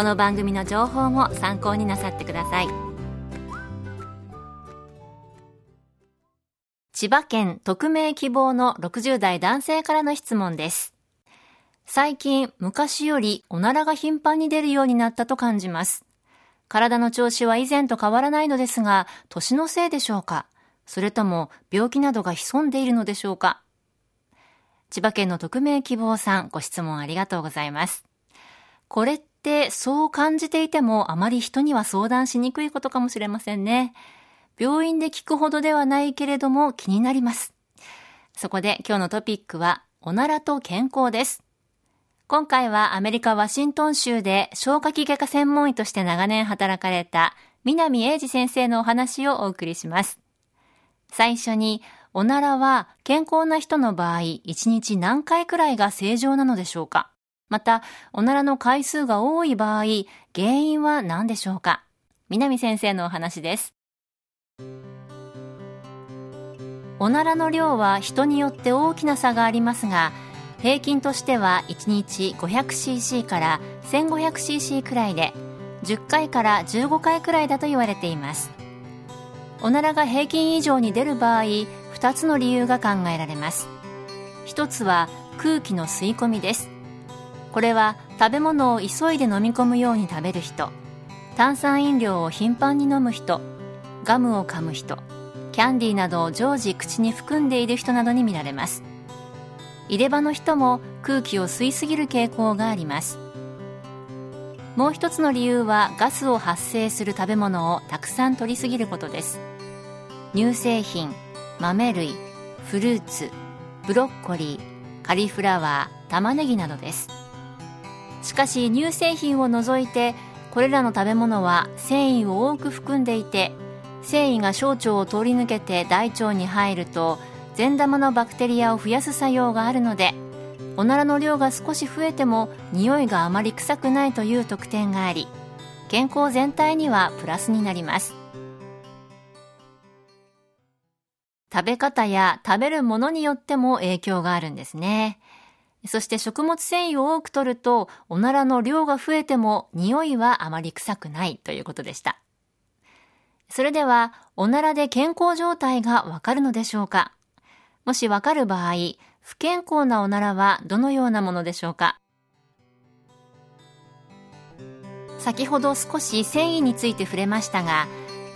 この番組の情報も参考になさってください。千葉県匿名希望の60代男性からの質問です。最近昔よりおならが頻繁に出るようになったと感じます。体の調子は以前と変わらないのですが年のせいでしょうか？それとも病気などが潜んでいるのでしょうか？千葉県の匿名希望さん、ご質問ありがとうございます。これっってそう感じていてもあまり人には相談しにくいことかもしれませんね。病院で聞くほどではないけれども気になります。そこで今日のトピックは、おならと健康です。今回はアメリカ・ワシントン州で消化器外科専門医として長年働かれた南英二先生のお話をお送りします。最初に、おならは健康な人の場合、1日何回くらいが正常なのでしょうか？また、おならの回数が多い場合、原因は何でしょうか？南先生のお話です。おならの量は人によって大きな差がありますが、平均としては1日 500cc から 1500cc くらいで、10回から15回くらいだと言われています。おならが平均以上に出る場合2つの理由が考えられます1つは空気の吸い込みですこれは食べ物を急いで飲み込むように食べる人炭酸飲料を頻繁に飲む人ガムを噛む人キャンディーなどを常時口に含んでいる人などに見られます。入れ歯の人も空気を吸いすぎる傾向があります。もう一つの理由はガスを発生する食べ物をたくさん摂りすぎることです。乳製品豆類フルーツブロッコリーカリフラワー玉ねぎなどです。しかし乳製品を除いてこれらの食べ物は繊維を多く含んでいて繊維が小腸を通り抜けて大腸に入ると善玉のバクテリアを増やす作用があるのでおならの量が少し増えても匂いがあまり臭くないという特典があり健康全体にはプラスになります食べ方や食べるものによっても影響があるんですね。そして食物繊維を多く摂ると、おならの量が増えても匂いはあまり臭くないということでした。それでは、おならで健康状態がわかるのでしょうか？もしわかる場合、不健康なおならはどのようなものでしょうか？先ほど少し繊維について触れましたが、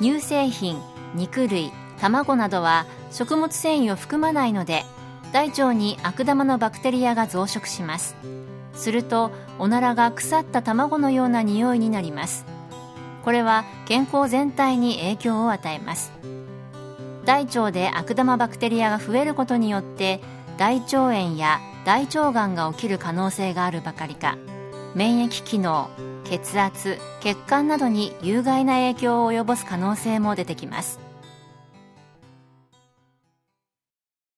乳製品、肉類、卵などは食物繊維を含まないので大腸に悪玉のバクテリアが増殖します。するとおならが腐った卵のような匂いになります。これは健康全体に影響を与えます。大腸で悪玉バクテリアが増えることによって大腸炎や大腸がんが起きる可能性があるばかりか。免疫機能血圧血管などに有害な影響を及ぼす可能性も出てきます。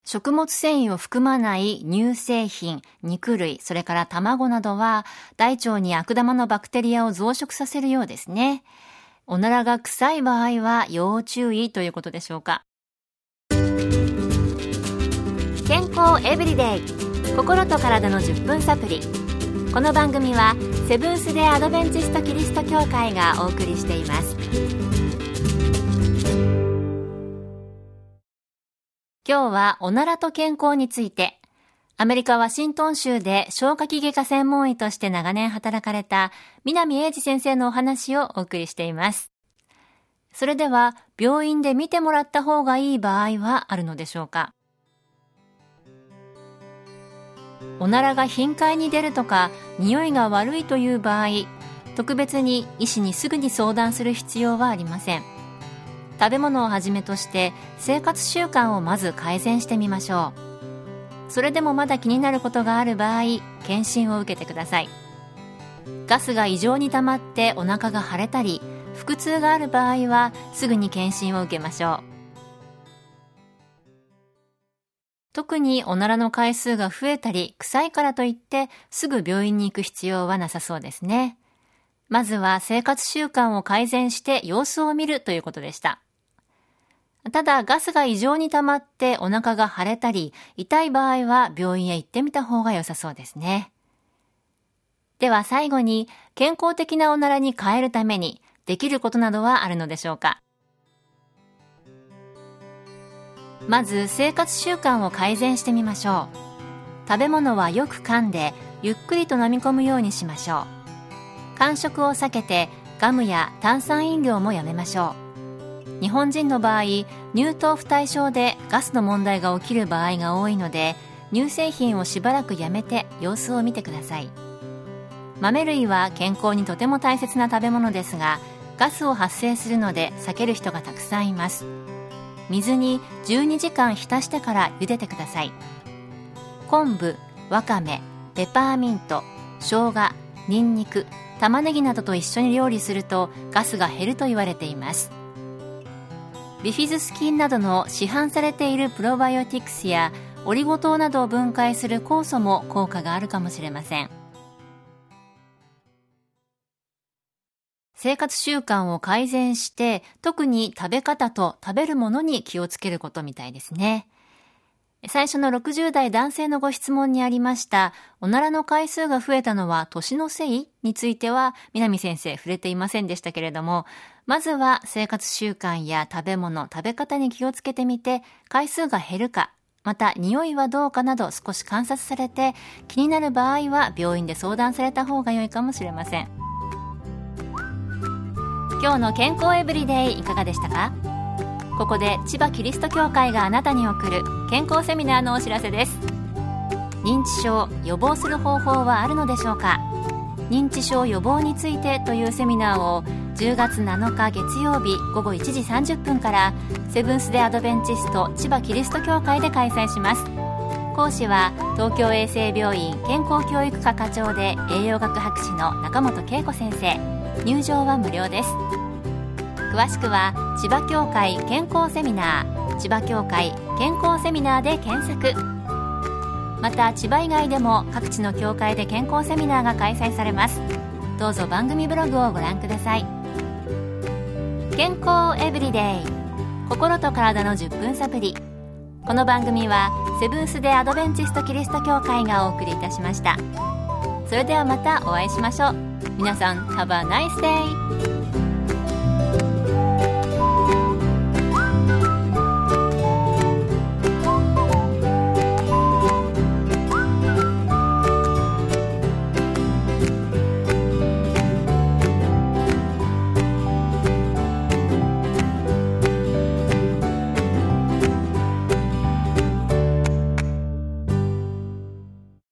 食物繊維を含まない乳製品、肉類、それから卵などは大腸に悪玉のバクテリアを増殖させるようですね。おならが臭い場合は要注意ということでしょうか。健康エブリデイ心と体の10分サプリこの番組はセブンス・デ・アドベンチスト・キリスト教会がお送りしています今日はおならと健康について、アメリカ・ワシントン州で消化器外科専門医として長年働かれた南英二先生のお話をお送りしています。それでは病院で見てもらった方がいい場合はあるのでしょうか？おならが頻回に出るとか匂いが悪いという場合特別に医師にすぐに相談する必要はありません。食べ物をはじめとして生活習慣をまず改善してみましょう。それでもまだ気になることがある場合検診を受けてください。ガスが異常に溜まってお腹が腫れたり腹痛がある場合はすぐに検診を受けましょう。特におならの回数が増えたり臭いからといってすぐ病院に行く必要はなさそうですね。まずは生活習慣を改善して様子を見るということでした。ただガスが異常に溜まってお腹が腫れたり痛い場合は病院へ行ってみた方が良さそうですね。では最後に健康的なおならに変えるためにできることなどはあるのでしょうか？まず生活習慣を改善してみましょう。食べ物はよく噛んでゆっくりと飲み込むようにしましょう。間食を避けてガムや炭酸飲料もやめましょう。日本人の場合乳糖不対症でガスの問題が起きる場合が多いので乳製品をしばらくやめて様子を見てください。豆類は健康にとても大切な食べ物ですがガスを発生するので避ける人がたくさんいます。水に12時間浸してから茹でてください。昆布わかめペパーミント生姜にんにく玉ねぎなどと一緒に料理するとガスが減ると言われています。ビフィズス菌などの市販されているプロバイオティクスやオリゴ糖などを分解する酵素も効果があるかもしれません生活習慣を改善して、特に食べ方と食べるものに気をつけることみたいですね。最初の60代男性のご質問にありました、おならの回数が増えたのは年のせい？については、南先生触れていませんでしたけれども、まずは生活習慣や食べ物、食べ方に気をつけてみて、回数が減るか、また匂いはどうかなど少し観察されて、気になる場合は病院で相談された方が良いかもしれません。今日の健康エブリデイいかがでしたか？ここで千葉キリスト教会があなたに送る健康セミナーのお知らせです。認知症予防する方法はあるのでしょうか？認知症予防についてというセミナーを10月7日月曜日午後1時30分からセブンス・デ・アドベンチスト千葉キリスト教会で開催します。講師は東京衛生病院健康教育科課長で栄養学博士の中本恵子先生。入場は無料です。詳しくは千葉協会健康セミナー千葉協会健康セミナーで検索。また千葉以外でも各地の協会で健康セミナーが開催されます。どうぞ番組ブログをご覧ください。健康エブリデイ。心と体の10分サプリこの番組はセブンス・デ・アドベンチスト・キリスト教会がお送りいたしました。それではまたお会いしましょう。皆さん Have a nice day!